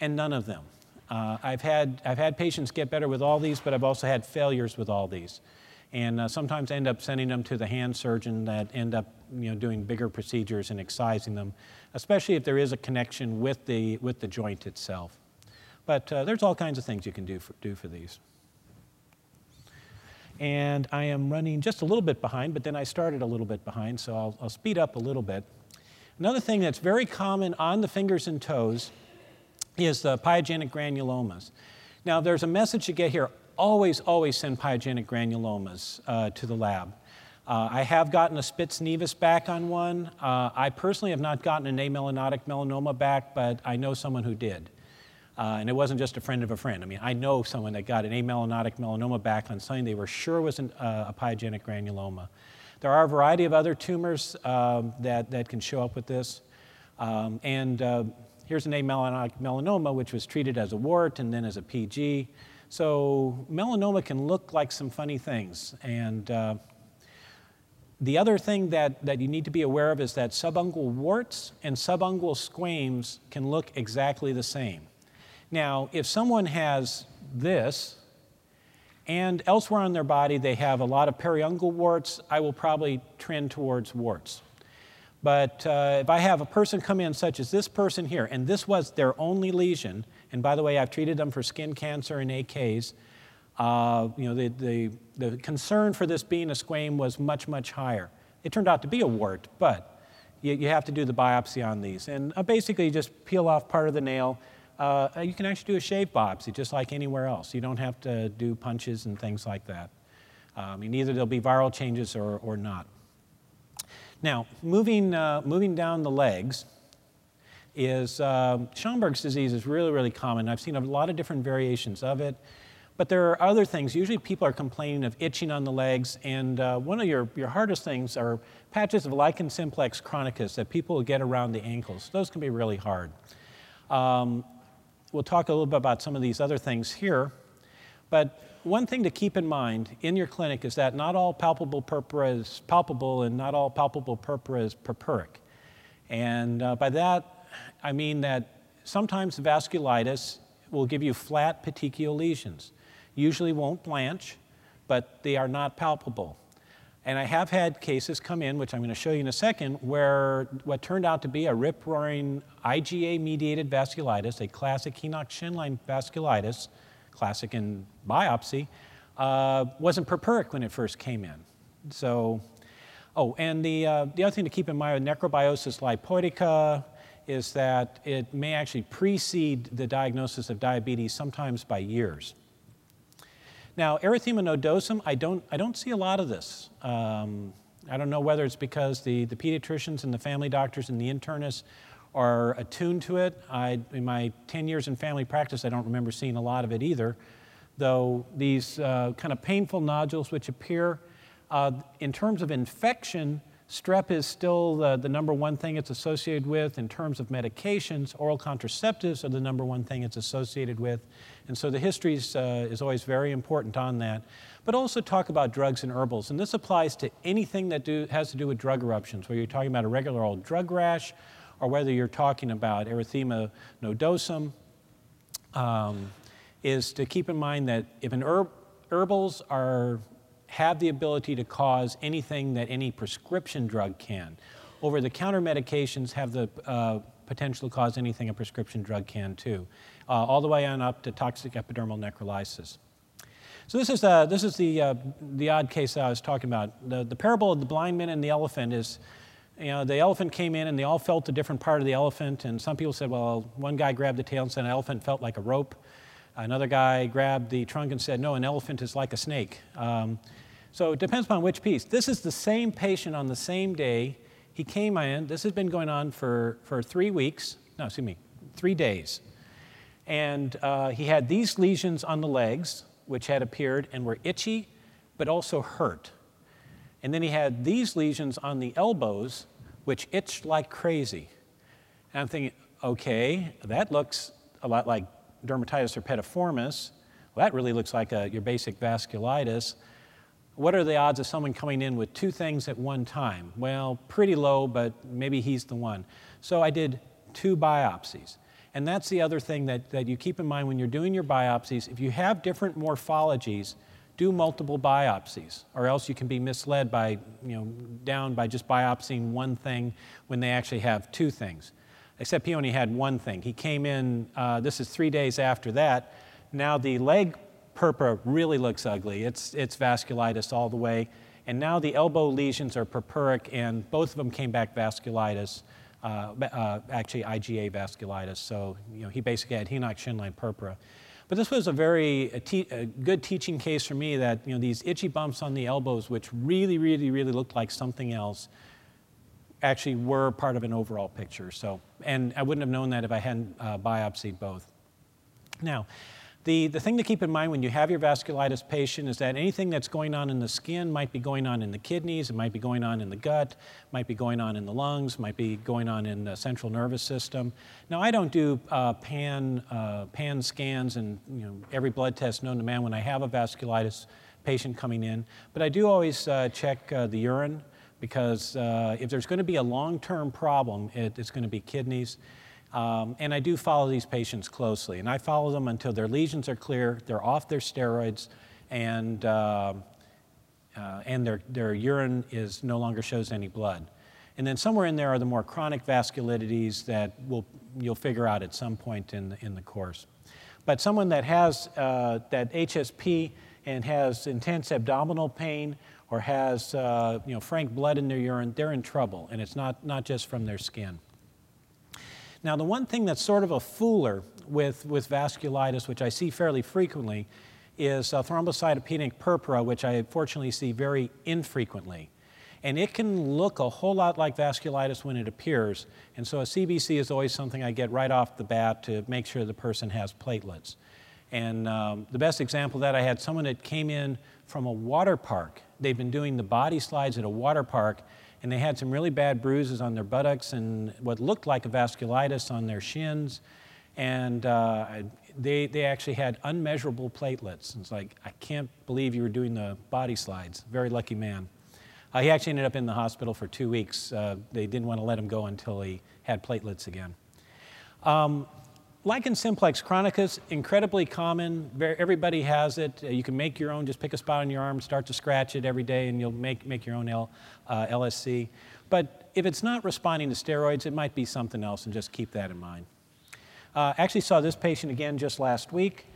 and none of them. Uh, I've, had, I've had patients get better with all these, but I've also had failures with all these. And uh, sometimes end up sending them to the hand surgeon that end up you know, doing bigger procedures and excising them especially if there is a connection with the, with the joint itself. But uh, there's all kinds of things you can do for, do for these. And I am running just a little bit behind, but then I started a little bit behind, so I'll, I'll speed up a little bit. Another thing that's very common on the fingers and toes is the pyogenic granulomas. Now, there's a message to get here. Always, always send pyogenic granulomas uh, to the lab. Uh, I have gotten a Spitz nevus back on one. Uh, I personally have not gotten an amelanotic melanoma back, but I know someone who did. Uh, and it wasn't just a friend of a friend. I mean, I know someone that got an amelanotic melanoma back on something they were sure was an, uh, a pyogenic granuloma. There are a variety of other tumors um, that, that can show up with this. Um, and uh, here's an amelanotic melanoma, which was treated as a wart and then as a PG. So melanoma can look like some funny things. And uh, The other thing that, that you need to be aware of is that subungual warts and subungual squames can look exactly the same. Now, if someone has this, and elsewhere on their body they have a lot of periungual warts, I will probably trend towards warts. But uh, if I have a person come in, such as this person here, and this was their only lesion, and by the way, I've treated them for skin cancer and AKs, uh, you know, the, the, the concern for this being a squame was much, much higher. It turned out to be a wart, but you, you have to do the biopsy on these. And uh, basically, you just peel off part of the nail. Uh, you can actually do a shave biopsy just like anywhere else. You don't have to do punches and things like that. Um, and either there'll be viral changes or, or not. Now, moving, uh, moving down the legs is uh, Schamberg's disease is really, really common. I've seen a lot of different variations of it. But there are other things. Usually people are complaining of itching on the legs, and uh, one of your, your hardest things are patches of lichen simplex chronicus that people get around the ankles. Those can be really hard. Um, we'll talk a little bit about some of these other things here. But one thing to keep in mind in your clinic is that not all palpable purpura is palpable and not all palpable purpura is purpuric. And uh, by that, I mean that sometimes vasculitis will give you flat petechial lesions usually won't blanch, but they are not palpable. And I have had cases come in, which I'm going to show you in a second, where what turned out to be a rip roaring IgA mediated vasculitis, a classic Henoch Schönlein vasculitis, classic in biopsy, uh, wasn't purpuric when it first came in. So, oh, and the, uh, the other thing to keep in mind with necrobiosis lipoidica is that it may actually precede the diagnosis of diabetes sometimes by years. Now, erythema nodosum, I don't, I don't see a lot of this. Um, I don't know whether it's because the, the pediatricians and the family doctors and the internists are attuned to it. I, in my 10 years in family practice, I don't remember seeing a lot of it either. Though these uh, kind of painful nodules which appear, uh, in terms of infection, Strep is still the, the, number one thing it's associated with. In terms of medications, oral contraceptives are the number one thing it's associated with. And so the history is, uh, is always very important on that. But also talk about drugs and herbals. And this applies to anything that do, has to do with drug eruptions, whether you're talking about a regular old drug rash or whether you're talking about erythema nodosum, um, is to keep in mind that if an herb, herbals are have the ability to cause anything that any prescription drug can. Over the counter medications have the uh, potential to cause anything a prescription drug can too, uh, all the way on up to toxic epidermal necrolysis. So this is, uh, this is the, uh, the odd case that I was talking about. The, the parable of the blind man and the elephant is, you know, the elephant came in and they all felt a different part of the elephant. And some people said, well, one guy grabbed the tail and said an elephant felt like a rope. Another guy grabbed the trunk and said, no, an elephant is like a snake. Um, so it depends upon which piece. This is the same patient on the same day. He came in. This has been going on for, for three weeks. No, excuse me, three days. And uh, he had these lesions on the legs, which had appeared and were itchy, but also hurt. And then he had these lesions on the elbows, which itched like crazy. And I'm thinking, okay, that looks a lot like dermatitis herpetiformis. Well, that really looks like a, your basic vasculitis. What are the odds of someone coming in with two things at one time? Well, pretty low, but maybe he's the one. So I did two biopsies. And that's the other thing that, that you keep in mind when you're doing your biopsies. If you have different morphologies, do multiple biopsies, or else you can be misled by, you know, down by just biopsying one thing when they actually have two things. Except he only had one thing. He came in, uh, this is three days after that. Now the leg purpura really looks ugly. It's, it's vasculitis all the way. And now the elbow lesions are purpuric, and both of them came back vasculitis, uh, uh, actually IgA vasculitis. So you know, he basically had Henoch Schönlein purpura. But this was a very a a good teaching case for me that you know, these itchy bumps on the elbows, which really, really, really looked like something else, actually were part of an overall picture. So, and I wouldn't have known that if I hadn't uh, biopsied both. Now, the, the thing to keep in mind when you have your vasculitis patient is that anything that's going on in the skin might be going on in the kidneys, it might be going on in the gut, might be going on in the lungs, might be going on in the central nervous system. Now, I don't do uh, pan, uh, pan scans and you know, every blood test known to man when I have a vasculitis patient coming in, but I do always uh, check uh, the urine because uh, if there's going to be a long term problem, it, it's going to be kidneys. Um, and I do follow these patients closely, and I follow them until their lesions are clear, they're off their steroids, and, uh, uh, and their, their urine is no longer shows any blood. And then somewhere in there are the more chronic vasculitides that will, you'll figure out at some point in the, in the course. But someone that has uh, that HSP and has intense abdominal pain or has uh, you know, frank blood in their urine, they're in trouble, and it's not, not just from their skin. Now, the one thing that's sort of a fooler with, with vasculitis, which I see fairly frequently, is uh, thrombocytopenic purpura, which I fortunately see very infrequently. And it can look a whole lot like vasculitis when it appears. And so a CBC is always something I get right off the bat to make sure the person has platelets. And um, the best example that, I had someone that came in from a water park. They've been doing the body slides at a water park, and they had some really bad bruises on their buttocks and what looked like a vasculitis on their shins. And uh, they, they actually had unmeasurable platelets. And It's like, I can't believe you were doing the body slides. Very lucky man. Uh, he actually ended up in the hospital for two weeks. Uh, they didn't want to let him go until he had platelets again. Um, lichen simplex chronicus, incredibly common. Everybody has it. Uh, you can make your own. Just pick a spot on your arm, start to scratch it every day, and you'll make, make your own L, uh, LSC. But if it's not responding to steroids, it might be something else, and just keep that in mind. Uh, actually saw this patient again just last week.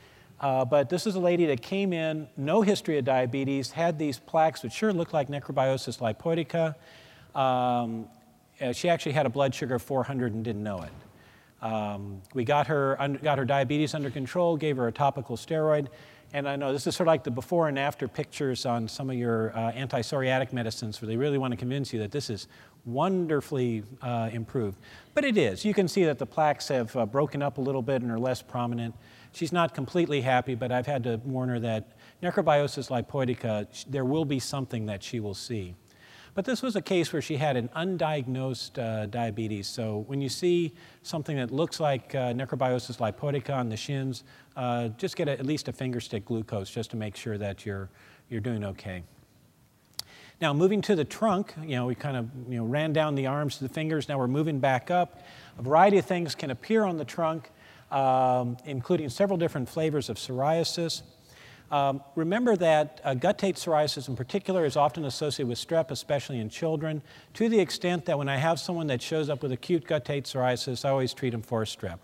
Uh, but this is a lady that came in, no history of diabetes, had these plaques which sure looked like necrobiosis lipoidica. Um, uh, she actually had a blood sugar of 400 and didn't know it. Um, we got her, got her diabetes under control, gave her a topical steroid, and I know this is sort of like the before and after pictures on some of your uh, anti psoriatic medicines where they really want to convince you that this is wonderfully uh, improved. But it is. You can see that the plaques have uh, broken up a little bit and are less prominent. She's not completely happy, but I've had to warn her that necrobiosis lipoidica, there will be something that she will see. But this was a case where she had an undiagnosed uh, diabetes. So when you see something that looks like uh, necrobiosis lipoidica on the shins, uh, just get a, at least a finger stick glucose just to make sure that you're, you're doing okay. Now, moving to the trunk, you know, we kind of you know, ran down the arms to the fingers. Now we're moving back up. A variety of things can appear on the trunk um, including several different flavors of psoriasis. Um, remember that uh, guttate psoriasis in particular is often associated with strep, especially in children, to the extent that when I have someone that shows up with acute guttate psoriasis, I always treat them for strep.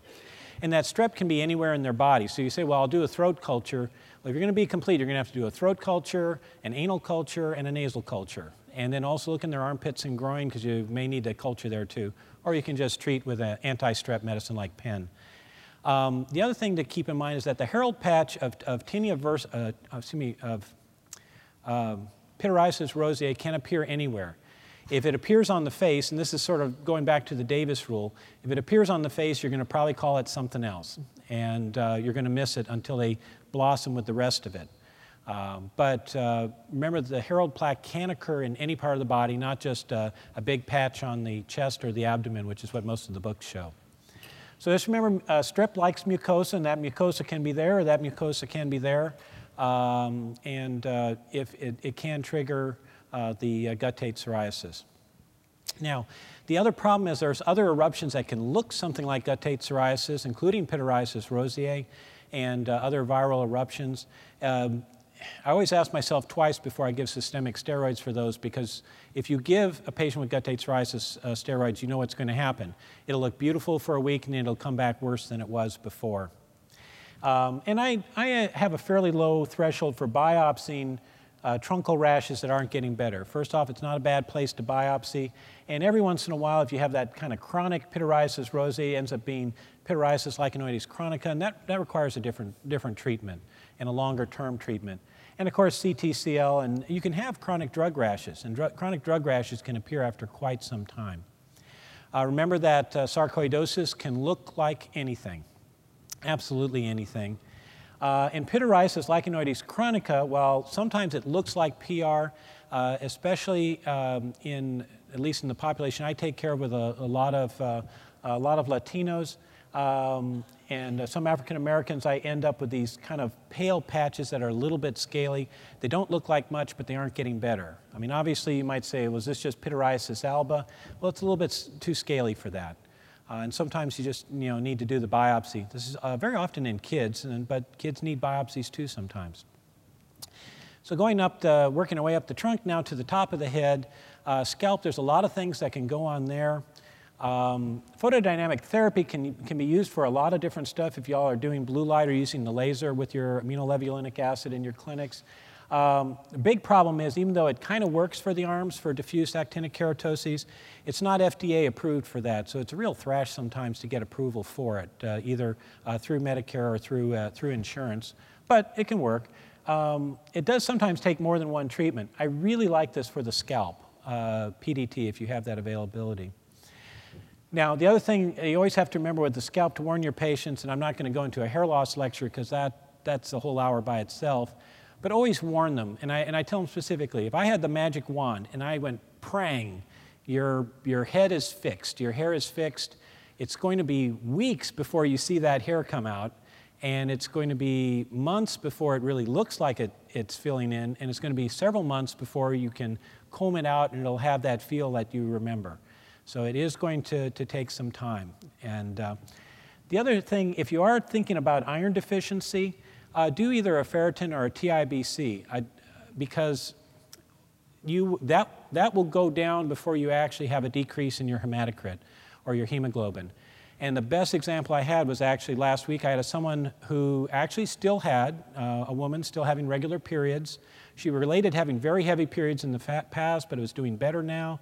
And that strep can be anywhere in their body. So you say, well, I'll do a throat culture. Well, if you're going to be complete, you're going to have to do a throat culture, an anal culture, and a nasal culture. And then also look in their armpits and groin because you may need a culture there too. Or you can just treat with an anti-strep medicine like pen. Um, the other thing to keep in mind is that the herald patch of, of tinea vers, uh, excuse me, of uh, pityriasis roseae can appear anywhere. If it appears on the face, and this is sort of going back to the Davis rule, if it appears on the face, you're going to probably call it something else, and uh, you're going to miss it until they blossom with the rest of it. Um, but uh, remember, the herald plaque can occur in any part of the body, not just uh, a big patch on the chest or the abdomen, which is what most of the books show. So just remember, uh, strep likes mucosa, and that mucosa can be there, or that mucosa can be there. Um, and uh, if it, it, can trigger uh, the uh, guttate psoriasis. Now, the other problem is there's other eruptions that can look something like guttate psoriasis, including pityriasis roseae and uh, other viral eruptions. Um, I always ask myself twice before I give systemic steroids for those because if you give a patient with guttate psoriasis uh, steroids, you know what's going to happen. It'll look beautiful for a week and it'll come back worse than it was before. Um, and I, I uh, have a fairly low threshold for biopsying uh, truncal rashes that aren't getting better. First off, it's not a bad place to biopsy. And every once in a while, if you have that kind of chronic pityriasis roseae, ends up being pityriasis lichenoides chronica, and that, that requires a different, different treatment and a longer term treatment. And of course, CTCL, and you can have chronic drug rashes, and dr chronic drug rashes can appear after quite some time. Uh, remember that uh, sarcoidosis can look like anything, absolutely anything. Uh, and pityriasis lichenoides chronica, while sometimes it looks like PR, uh, especially um, in, at least in the population I take care of with a, a lot of, uh, a lot of Latinos, Um, and uh, some African Americans, I end up with these kind of pale patches that are a little bit scaly. They don't look like much, but they aren't getting better. I mean, obviously, you might say, was this just pityriasis alba? Well, it's a little bit too scaly for that. Uh, and sometimes you just you know, need to do the biopsy. This is uh, very often in kids, and, but kids need biopsies too sometimes. So going up, the, working our way up the trunk now to the top of the head, uh, scalp, there's a lot of things that can go on there. Um, photodynamic therapy can, can be used for a lot of different stuff. If y'all are doing blue light or using the laser with your aminolevulinic acid in your clinics, um, the big problem is, even though it kind of works for the arms for diffuse actinic keratoses, it's not FDA approved for that. So it's a real thrash sometimes to get approval for it, uh, either uh, through Medicare or through, uh, through insurance. But it can work. Um, it does sometimes take more than one treatment. I really like this for the scalp, uh, PDT, if you have that availability. Now, the other thing you always have to remember with the scalp to warn your patients, and I'm not going to go into a hair loss lecture because that, that's a whole hour by itself, but always warn them. And I, and I tell them specifically if I had the magic wand and I went prang, your, your head is fixed, your hair is fixed, it's going to be weeks before you see that hair come out, and it's going to be months before it really looks like it, it's filling in, and it's going to be several months before you can comb it out and it'll have that feel that you remember. So it is going to, to take some time. And uh, the other thing, if you are thinking about iron deficiency, uh, do either a ferritin or a TIBC I, because you, that, that will go down before you actually have a decrease in your hematocrit or your hemoglobin. And the best example I had was actually last week. I had a, someone who actually still had, uh, a woman still having regular periods. She related having very heavy periods in the past, but it was doing better now.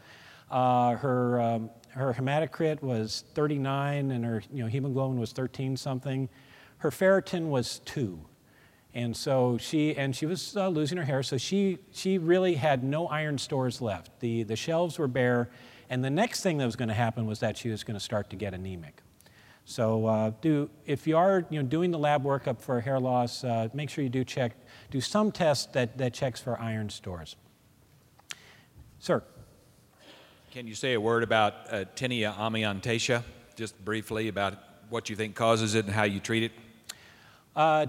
Uh, her, um, her hematocrit was 39 and her you know, hemoglobin was 13 something. Her ferritin was 2. And so she, and she was uh, losing her hair, so she, she really had no iron stores left. The, the shelves were bare, and the next thing that was going to happen was that she was going to start to get anemic. So uh, do, if you are you know, doing the lab workup for hair loss, uh, make sure you do check, do some test that, that checks for iron stores. Sir. Can you say a word about uh, tinea amiantaceae, just briefly about what you think causes it and how you treat it? Uh,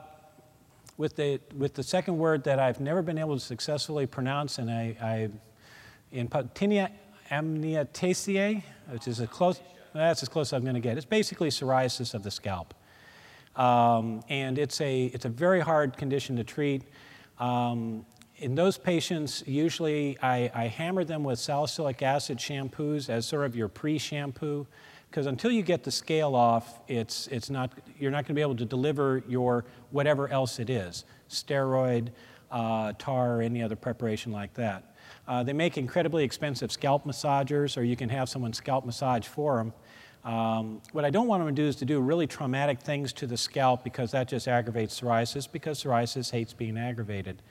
with the, with the second word that I've never been able to successfully pronounce, and I, I in tinea amniataceae, which is a close, that's as close as I'm going to get. It's basically psoriasis of the scalp. Um, and it's a, it's a very hard condition to treat. Um, in those patients, usually I, I, hammer them with salicylic acid shampoos as sort of your pre-shampoo because until you get the scale off, it's, it's not, you're not going to be able to deliver your whatever else it is, steroid, uh, tar, or any other preparation like that. Uh, they make incredibly expensive scalp massagers, or you can have someone scalp massage for them. Um, what I don't want them to do is to do really traumatic things to the scalp because that just aggravates psoriasis because psoriasis hates being aggravated.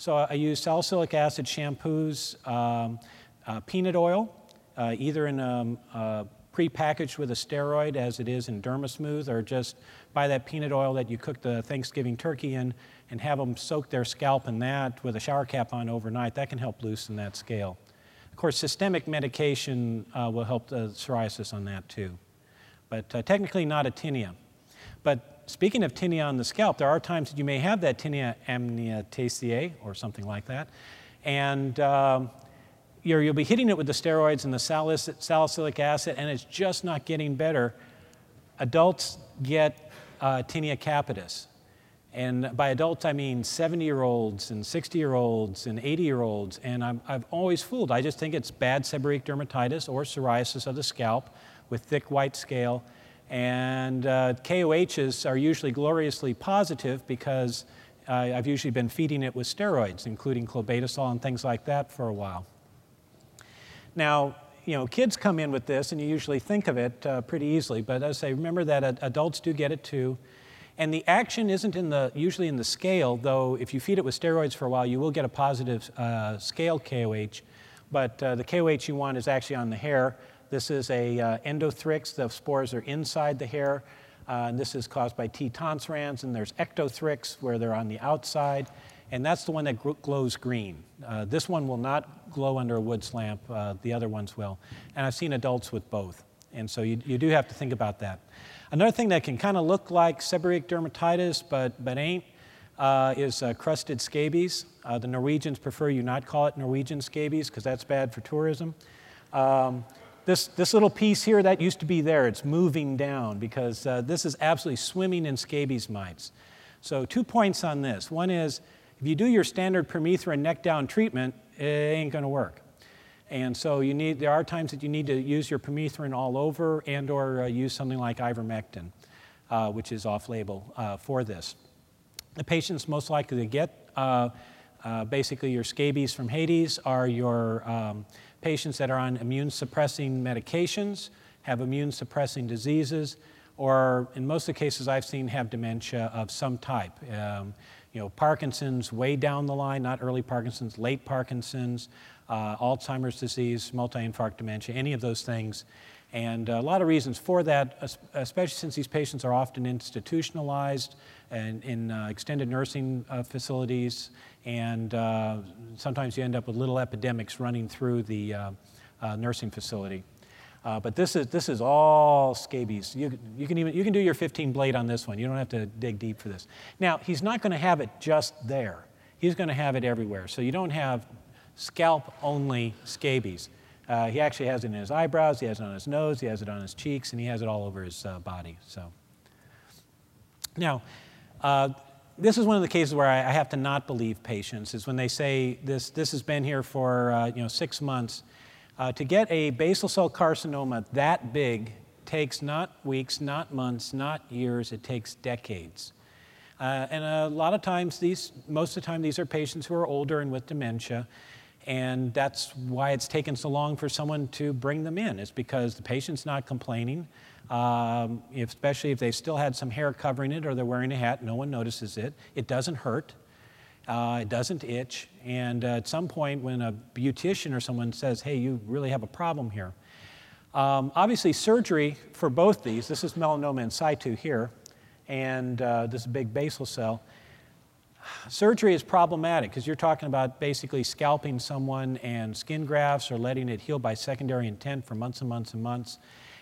So I use salicylic acid shampoos, um, uh, peanut oil, uh, either in um, uh, pre-packaged with a steroid as it is in Derma-Smoothe, or just buy that peanut oil that you cook the Thanksgiving turkey in and have them soak their scalp in that with a shower cap on overnight. That can help loosen that scale. Of course, systemic medication uh, will help the psoriasis on that too, but uh, technically not a tinea. But speaking of tinea on the scalp, there are times that you may have that tinea amniataceae or something like that, and um, you will be hitting it with the steroids and the salicylic acid, and it's just not getting better. Adults get uh, tinea capitis. And by adults, I mean 70 year olds and 60 year olds and 80 year olds. And i have always fooled. I just think it's bad seborrheic dermatitis or psoriasis of the scalp with thick white scale. And uh, KOHs are usually gloriously positive because uh, I've usually been feeding it with steroids, including clobetasol and things like that for a while. Now, you know, kids come in with this, and you usually think of it uh, pretty easily. But as I say, remember that adults do get it too. And the action isn't in the, usually in the scale, though if you feed it with steroids for a while, you will get a positive uh, scale KOH. But uh, the KOH you want is actually on the hair. This is a uh, endothrix. The spores are inside the hair. Uh, and this is caused by T. tonsurans. And there's ectothrix, where they're on the outside and that's the one that glows green. Uh, this one will not glow under a Wood's lamp, uh, the other ones will. And I've seen adults with both. And so you, you do have to think about that. Another thing that can kind of look like seborrheic dermatitis but, but ain't uh, is uh, crusted scabies. Uh, the Norwegians prefer you not call it Norwegian scabies because that's bad for tourism. Um, this, this little piece here, that used to be there, it's moving down because uh, this is absolutely swimming in scabies mites. So, two points on this. One is if you do your standard permethrin neck down treatment, it ain't going to work. And so you need, there are times that you need to use your permethrin all over and or uh, use something like ivermectin, uh, which is off-label uh, for this. The patients most likely to get uh, uh, basically your scabies from Hades are your um, patients that are on immune suppressing medications, have immune suppressing diseases, or in most of the cases I've seen have dementia of some type. Um, you know, Parkinson's way down the line, not early Parkinson's, late Parkinson's, uh, Alzheimer's disease, multi-infarct dementia, any of those things. And a lot of reasons for that, especially since these patients are often institutionalized and in uh, extended nursing uh, facilities, and uh, sometimes you end up with little epidemics running through the nursing facility. But this is, this is all scabies. You, you, can even, you can do your 15 blade on this one. You don't have to dig deep for this. Now, he's not going to have it just there. He's going to have it everywhere. So you don't have scalp only scabies. Uh, he actually has it in his eyebrows, he has it on his nose, he has it on his cheeks, and he has it all over his uh, body. So, now, uh, this is one of the cases where I, I, have to not believe patients. Is when they say this. This has been here for uh, you know six months. Uh, to get a basal cell carcinoma that big takes not weeks, not months, not years. It takes decades. Uh, and a lot of times, these most of the time, these are patients who are older and with dementia. And that's why it's taken so long for someone to bring them in. It's because the patient's not complaining, um, especially if they've still had some hair covering it or they're wearing a hat, no one notices it. It doesn't hurt, uh, it doesn't itch. And uh, at some point, when a beautician or someone says, hey, you really have a problem here, um, obviously, surgery for both these, this is melanoma in situ here, and uh, this big basal cell. Surgery is problematic because you're talking about basically scalping someone and skin grafts or letting it heal by secondary intent for months and months and months.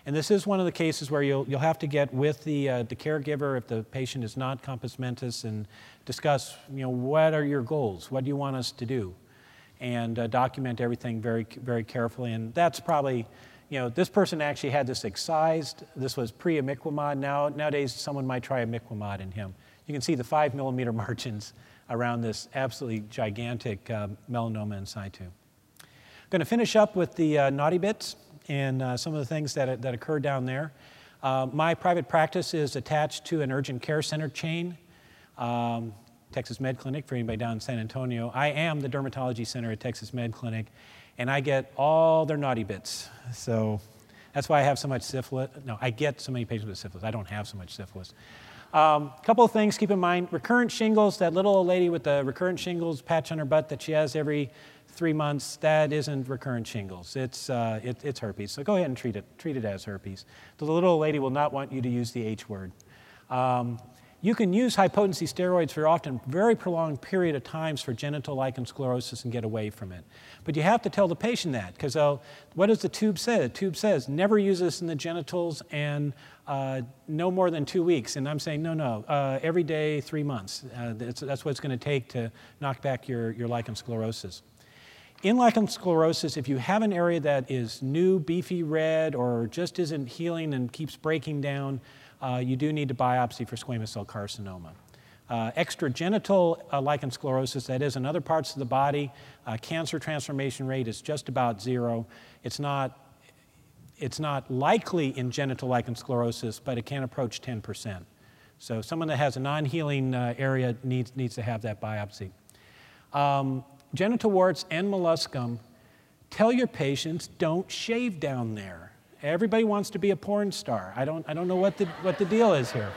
And this is one of the cases where you'll, you'll have to get with the, uh, the caregiver if the patient is not compos mentis and discuss, you know, what are your goals? What do you want us to do? And uh, document everything very, very carefully. And that's probably, you know, this person actually had this excised. This was pre-imiquimod. Now, nowadays, someone might try imiquimod in him. You can see the five millimeter margins around this absolutely gigantic uh, melanoma in situ. I'm going to finish up with the uh, naughty bits and uh, some of the things that, that occur down there. Uh, my private practice is attached to an urgent care center chain, um, Texas Med Clinic, for anybody down in San Antonio. I am the dermatology center at Texas Med Clinic, and I get all their naughty bits. So that's why I have so much syphilis. No, I get so many patients with syphilis. I don't have so much syphilis. A um, couple of things keep in mind. Recurrent shingles, that little old lady with the recurrent shingles patch on her butt that she has every three months, that isn't recurrent shingles. It's, uh, it, it's herpes. So go ahead and treat it, treat it as herpes. The little old lady will not want you to use the H word. Um, you can use high potency steroids for often very prolonged period of times for genital lichen sclerosus and get away from it. But you have to tell the patient that because what does the tube say? The tube says never use this in the genitals and uh, no more than two weeks. And I'm saying, no, no, uh, every day, three months. Uh, that's, that's, what it's going to take to knock back your, your lichen sclerosus. In lichen sclerosus, if you have an area that is new, beefy red, or just isn't healing and keeps breaking down, uh, you do need to biopsy for squamous cell carcinoma. Uh, extragenital uh, lichen sclerosus, that is, in other parts of the body, uh, cancer transformation rate is just about zero. It's not it's not likely in genital lichen sclerosus, but it can approach 10%. So someone that has a non-healing uh, area needs, needs to have that biopsy. Um, genital warts and molluscum, tell your patients don't shave down there. Everybody wants to be a porn star. I don't, I don't know what the, what the deal is here.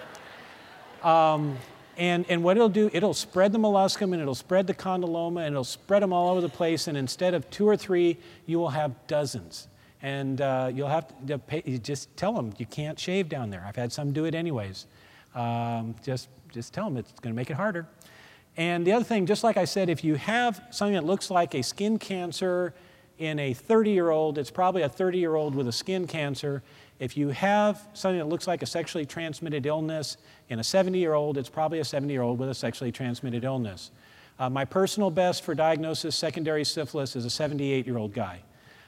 Um, and, and what it'll do, it'll spread the molluscum and it'll spread the condyloma and it'll spread them all over the place. And instead of two or three, you will have dozens and uh, you'll have to pay, just tell them you can't shave down there. I've had some do it anyways. Um, just, just tell them it's going to make it harder. And the other thing, just like I said, if you have something that looks like a skin cancer In a 30 year old, it's probably a 30 year old with a skin cancer. If you have something that looks like a sexually transmitted illness in a 70 year old, it's probably a 70 year old with a sexually transmitted illness. Uh, my personal best for diagnosis secondary syphilis is a 78 year old guy.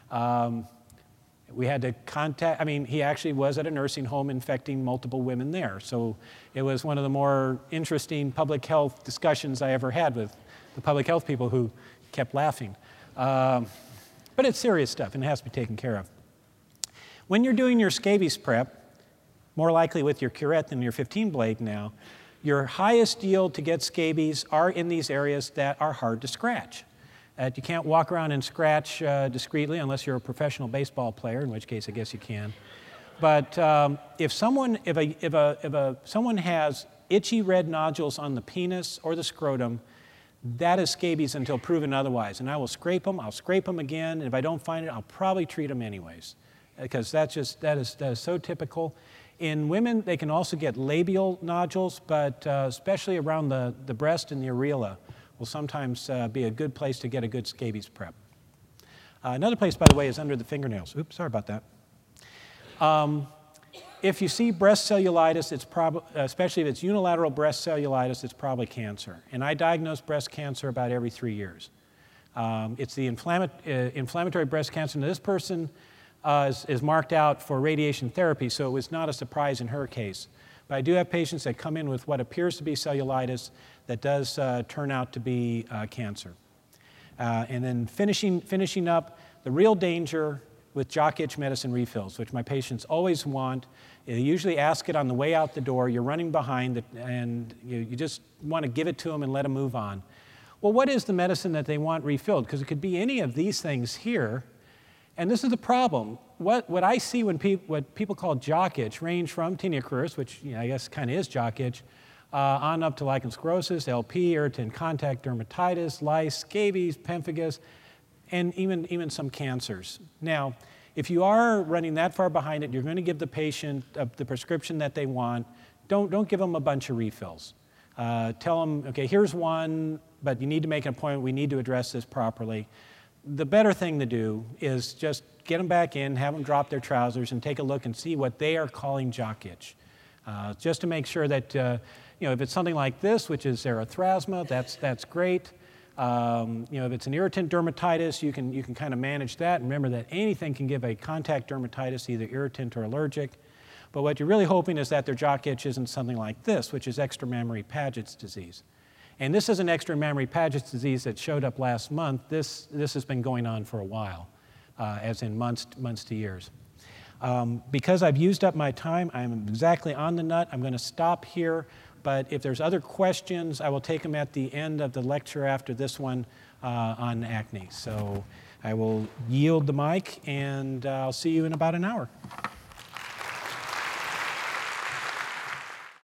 Um, we had to contact, I mean, he actually was at a nursing home infecting multiple women there. So it was one of the more interesting public health discussions I ever had with the public health people who kept laughing. Um, but it's serious stuff and it has to be taken care of. When you're doing your scabies prep, more likely with your curette than your 15 blade now, your highest yield to get scabies are in these areas that are hard to scratch. Uh, you can't walk around and scratch uh, discreetly unless you're a professional baseball player, in which case I guess you can. But um, if someone, if a, if a, if a, someone has itchy red nodules on the penis or the scrotum, that is scabies until proven otherwise. And I will scrape them, I'll scrape them again, and if I don't find it, I'll probably treat them anyways. Because that's just, that is, that is so typical. In women, they can also get labial nodules, but uh, especially around the, the breast and the areola will sometimes uh, be a good place to get a good scabies prep. Uh, another place, by the way, is under the fingernails. Oops, sorry about that. Um, if you see breast cellulitis, it's especially if it's unilateral breast cellulitis, it's probably cancer. And I diagnose breast cancer about every three years. Um, it's the uh, inflammatory breast cancer. Now, this person uh, is, is, marked out for radiation therapy, so it was not a surprise in her case. But I do have patients that come in with what appears to be cellulitis that does uh, turn out to be uh, cancer. Uh, and then finishing, finishing up, the real danger with jock itch medicine refills, which my patients always want. They usually ask it on the way out the door. You're running behind, it, and you, you just want to give it to them and let them move on. Well, what is the medicine that they want refilled? Because it could be any of these things here. And this is the problem. What, what I see when pe- what people call jock itch range from tinea cruris, which you know, I guess kind of is jock itch, uh, on up to lichen sclerosus, LP, irritant contact dermatitis, lice, scabies, pemphigus, and even, even some cancers. Now, if you are running that far behind it, you're going to give the patient uh, the prescription that they want. Don't, don't give them a bunch of refills. Uh, tell them, okay, here's one, but you need to make an appointment. We need to address this properly. The better thing to do is just get them back in, have them drop their trousers, and take a look and see what they are calling jock itch. Uh, just to make sure that uh, you know, if it's something like this, which is erythrasma, that's, that's great. Um, you know, if it's an irritant dermatitis, you can, you can kind of manage that. Remember that anything can give a contact dermatitis, either irritant or allergic. But what you're really hoping is that their jock itch isn't something like this, which is extramammary Paget's disease. And this is an extramammary Paget's disease that showed up last month. This, this has been going on for a while, uh, as in months, months to years. Um, because I've used up my time, I'm exactly on the nut. I'm going to stop here. But if there's other questions, I will take them at the end of the lecture after this one uh, on acne. So I will yield the mic, and uh, I'll see you in about an hour.